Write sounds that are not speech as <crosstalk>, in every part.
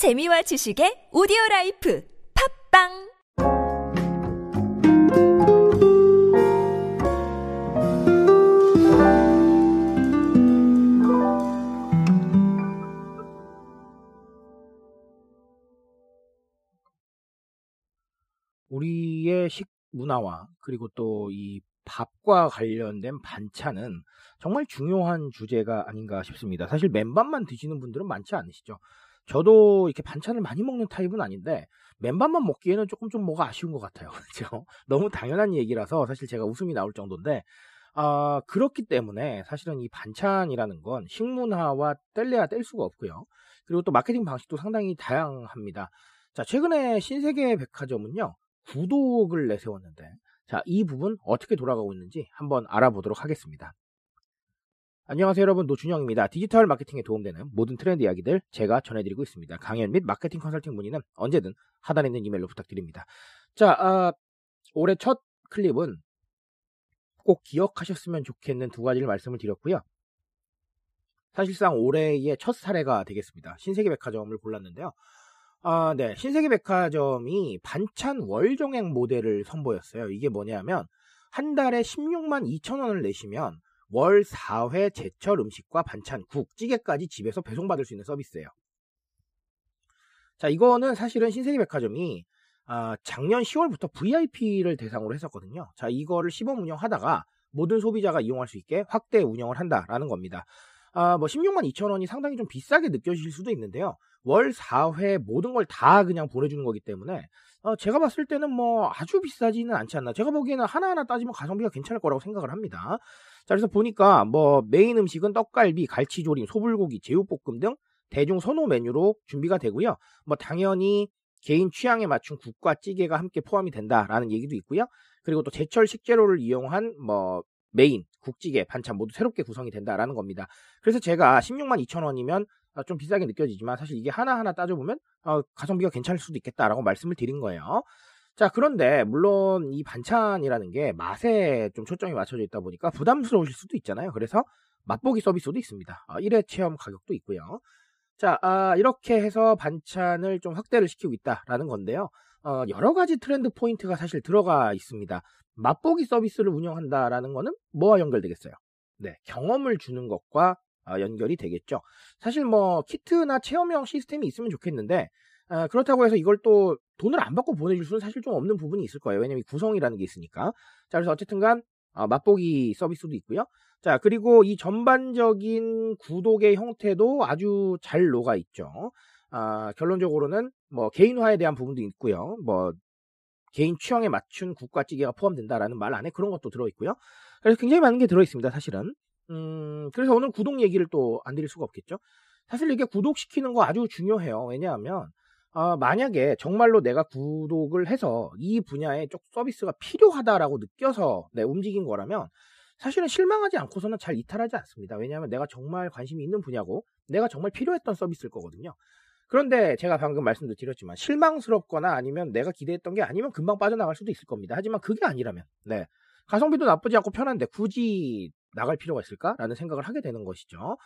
재미와 지식의 오디오 life 팟빵 우리의 식문화와 그리고 또 이 밥과 관련된 반찬은 정말 중요한 주제가 아닌가 싶습니다. 사실 맨밥만 드시는 분들은 많지 않으시죠. 저도 이렇게 반찬을 많이 먹는 타입은 아닌데 맨밥만 먹기에는 조금 좀 뭐가 아쉬운 것 같아요. <laughs> 그렇죠? 너무 당연한 얘기라서 사실 제가 웃음이 나올 정도인데 아, 그렇기 때문에 사실은 이 반찬이라는 건 식문화와 뗄래야 뗄 수가 없고요. 그리고 또 마케팅 방식도 상당히 다양합니다. 자, 최근에 신세계 백화점은요. 구독을 내세웠는데 자, 이 부분 어떻게 돌아가고 있는지 한번 알아보도록 하겠습니다. 안녕하세요 여러분 노준영입니다. 디지털 마케팅에 도움되는 모든 트렌드 이야기들 제가 전해드리고 있습니다. 강연 및 마케팅 컨설팅 문의는 언제든 하단에 있는 이메일로 부탁드립니다. 자 아, 올해 첫 클립은 꼭 기억하셨으면 좋겠는 두 가지를 말씀을 드렸고요. 사실상 올해의 첫 사례가 되겠습니다. 신세계 백화점을 골랐는데요. 아, 네. 신세계 백화점이 반찬 월정액 모델을 선보였어요. 이게 뭐냐면 한 달에 16만 2천 원을 내시면 월 4회 제철 음식과 반찬, 국, 찌개까지 집에서 배송받을 수 있는 서비스예요. 자, 이거는 사실은 신세계 백화점이 아, 작년 10월부터 VIP를 대상으로 했었거든요. 자, 이거를 시범 운영하다가 모든 소비자가 이용할 수 있게 확대 운영을 한다라는 겁니다. 아, 뭐 16만 2천 원이 상당히 좀 비싸게 느껴질 수도 있는데요. 월 4회 모든 걸 다 그냥 보내주는 거기 때문에 어, 제가 봤을 때는 뭐 아주 비싸지는 않지 않나. 제가 보기에는 하나하나 따지면 가성비가 괜찮을 거라고 생각을 합니다. 자, 그래서 보니까 뭐 메인 음식은 떡갈비, 갈치조림, 소불고기, 제육볶음 등 대중 선호 메뉴로 준비가 되고요. 뭐 당연히 개인 취향에 맞춘 국과 찌개가 함께 포함이 된다라는 얘기도 있고요. 그리고 또 제철 식재료를 이용한 뭐 메인, 국찌개, 반찬 모두 새롭게 구성이 된다라는 겁니다. 그래서 제가 16만 2천 원이면 어, 좀 비싸게 느껴지지만 사실 이게 하나하나 따져보면 어, 가성비가 괜찮을 수도 있겠다라고 말씀을 드린 거예요. 자, 그런데 물론 이 반찬이라는 게 맛에 좀 초점이 맞춰져 있다 보니까 부담스러우실 수도 있잖아요. 그래서 맛보기 서비스도 있습니다. 어, 1회 체험 가격도 있고요. 자, 아, 이렇게 해서 반찬을 좀 확대를 시키고 있다라는 건데요. 어, 여러 가지 트렌드 포인트가 사실 들어가 있습니다. 맛보기 서비스를 운영한다라는 거는 뭐와 연결되겠어요? 네, 경험을 주는 것과 어, 연결이 되겠죠. 사실 뭐 키트나 체험형 시스템이 있으면 좋겠는데 어, 그렇다고 해서 이걸 또 돈을 안 받고 보내줄 수는 사실 좀 없는 부분이 있을 거예요. 왜냐면 구성이라는 게 있으니까. 자, 그래서 어쨌든간 어, 맛보기 서비스도 있고요. 자, 그리고 이 전반적인 구독의 형태도 아주 잘 녹아 있죠. 아, 결론적으로는 뭐 개인화에 대한 부분도 있고요. 뭐 개인 취향에 맞춘 국가찌개가 포함된다라는 말 안에 그런 것도 들어있고요. 그래서 굉장히 많은 게 들어있습니다. 사실은. 음, 그래서 오늘 구독 얘기를 또 안 드릴 수가 없겠죠. 사실 이게 구독시키는 거 아주 중요해요. 왜냐하면 어, 만약에 정말로 내가 구독을 해서 이 분야에 쪽 서비스가 필요하다라고 느껴서 네, 움직인 거라면 사실은 실망하지 않고서는 잘 이탈하지 않습니다. 왜냐하면 내가 정말 관심이 있는 분야고 내가 정말 필요했던 서비스일 거거든요. 그런데 제가 방금 말씀도 드렸지만 실망스럽거나 아니면 내가 기대했던 게 아니면 금방 빠져나갈 수도 있을 겁니다. 하지만 그게 아니라면 네 가성비도 나쁘지 않고 편한데 굳이 나갈 필요가 있을까라는 생각을 하게 되는 것이죠.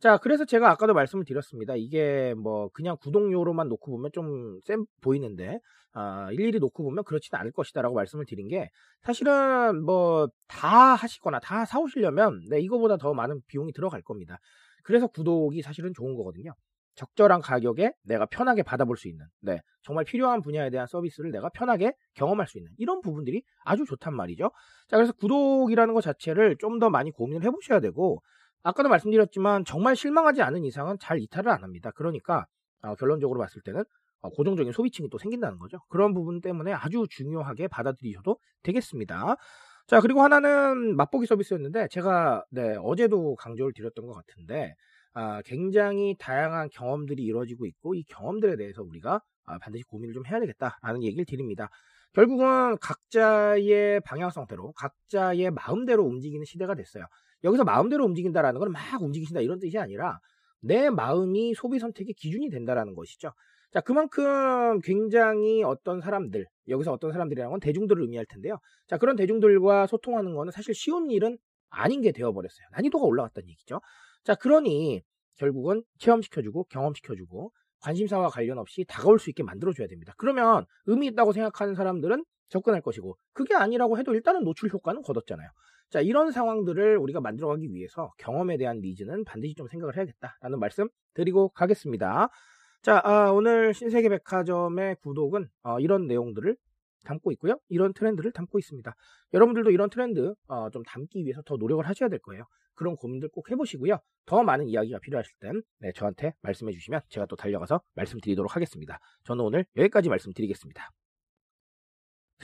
자, 그래서 제가 아까도 말씀을 드렸습니다. 이게 뭐 그냥 구독료로만 놓고 보면 좀쎄 보이는데 아, 일일이 놓고 보면 그렇지는 않을 것이다라고 말씀을 드린 게 사실은 뭐 다 하시거나 다 사오시려면 네, 이거보다 더 많은 비용이 들어갈 겁니다. 그래서 구독이 사실은 좋은 거거든요. 적절한 가격에 내가 편하게 받아볼 수 있는, 네, 정말 필요한 분야에 대한 서비스를 내가 편하게 경험할 수 있는 이런 부분들이 아주 좋단 말이죠. 자, 그래서 구독이라는 것 자체를 좀 더 많이 고민을 해보셔야 되고, 아까도 말씀드렸지만 정말 실망하지 않은 이상은 잘 이탈을 안 합니다. 그러니까 어, 결론적으로 봤을 때는 어, 고정적인 소비층이 또 생긴다는 거죠. 그런 부분 때문에 아주 중요하게 받아들이셔도 되겠습니다. 자, 그리고 하나는 맛보기 서비스였는데 제가 네, 어제도 강조를 드렸던 것 같은데 아, 굉장히 다양한 경험들이 이루어지고 있고 이 경험들에 대해서 우리가 아, 반드시 고민을 좀 해야 되겠다라는 얘기를 드립니다. 결국은 각자의 방향성대로 각자의 마음대로 움직이는 시대가 됐어요. 여기서 마음대로 움직인다라는 건 막 움직이신다 이런 뜻이 아니라 내 마음이 소비 선택의 기준이 된다라는 것이죠. 자, 그만큼 굉장히 어떤 사람들, 여기서 어떤 사람들이라는 건 대중들을 의미할 텐데요. 자, 그런 대중들과 소통하는 거는 사실 쉬운 일은 아닌 게 되어버렸어요. 난이도가 올라갔다는 얘기죠. 자, 그러니 결국은 체험시켜주고 경험시켜주고 관심사와 관련 없이 다가올 수 있게 만들어줘야 됩니다. 그러면 의미 있다고 생각하는 사람들은 접근할 것이고 그게 아니라고 해도 일단은 노출 효과는 거뒀잖아요. 자 이런 상황들을 우리가 만들어가기 위해서 경험에 대한 니즈는 반드시 좀 생각을 해야겠다라는 말씀 드리고 가겠습니다. 자 아, 오늘 신세계 백화점의 구독은 어, 이런 내용들을 담고 있고요. 이런 트렌드를 담고 있습니다. 여러분들도 이런 트렌드 어, 좀 담기 위해서 더 노력을 하셔야 될 거예요. 그런 고민들 꼭 해보시고요. 더 많은 이야기가 필요하실 땐 네, 저한테 말씀해 주시면 제가 또 달려가서 말씀드리도록 하겠습니다. 저는 오늘 여기까지 말씀드리겠습니다.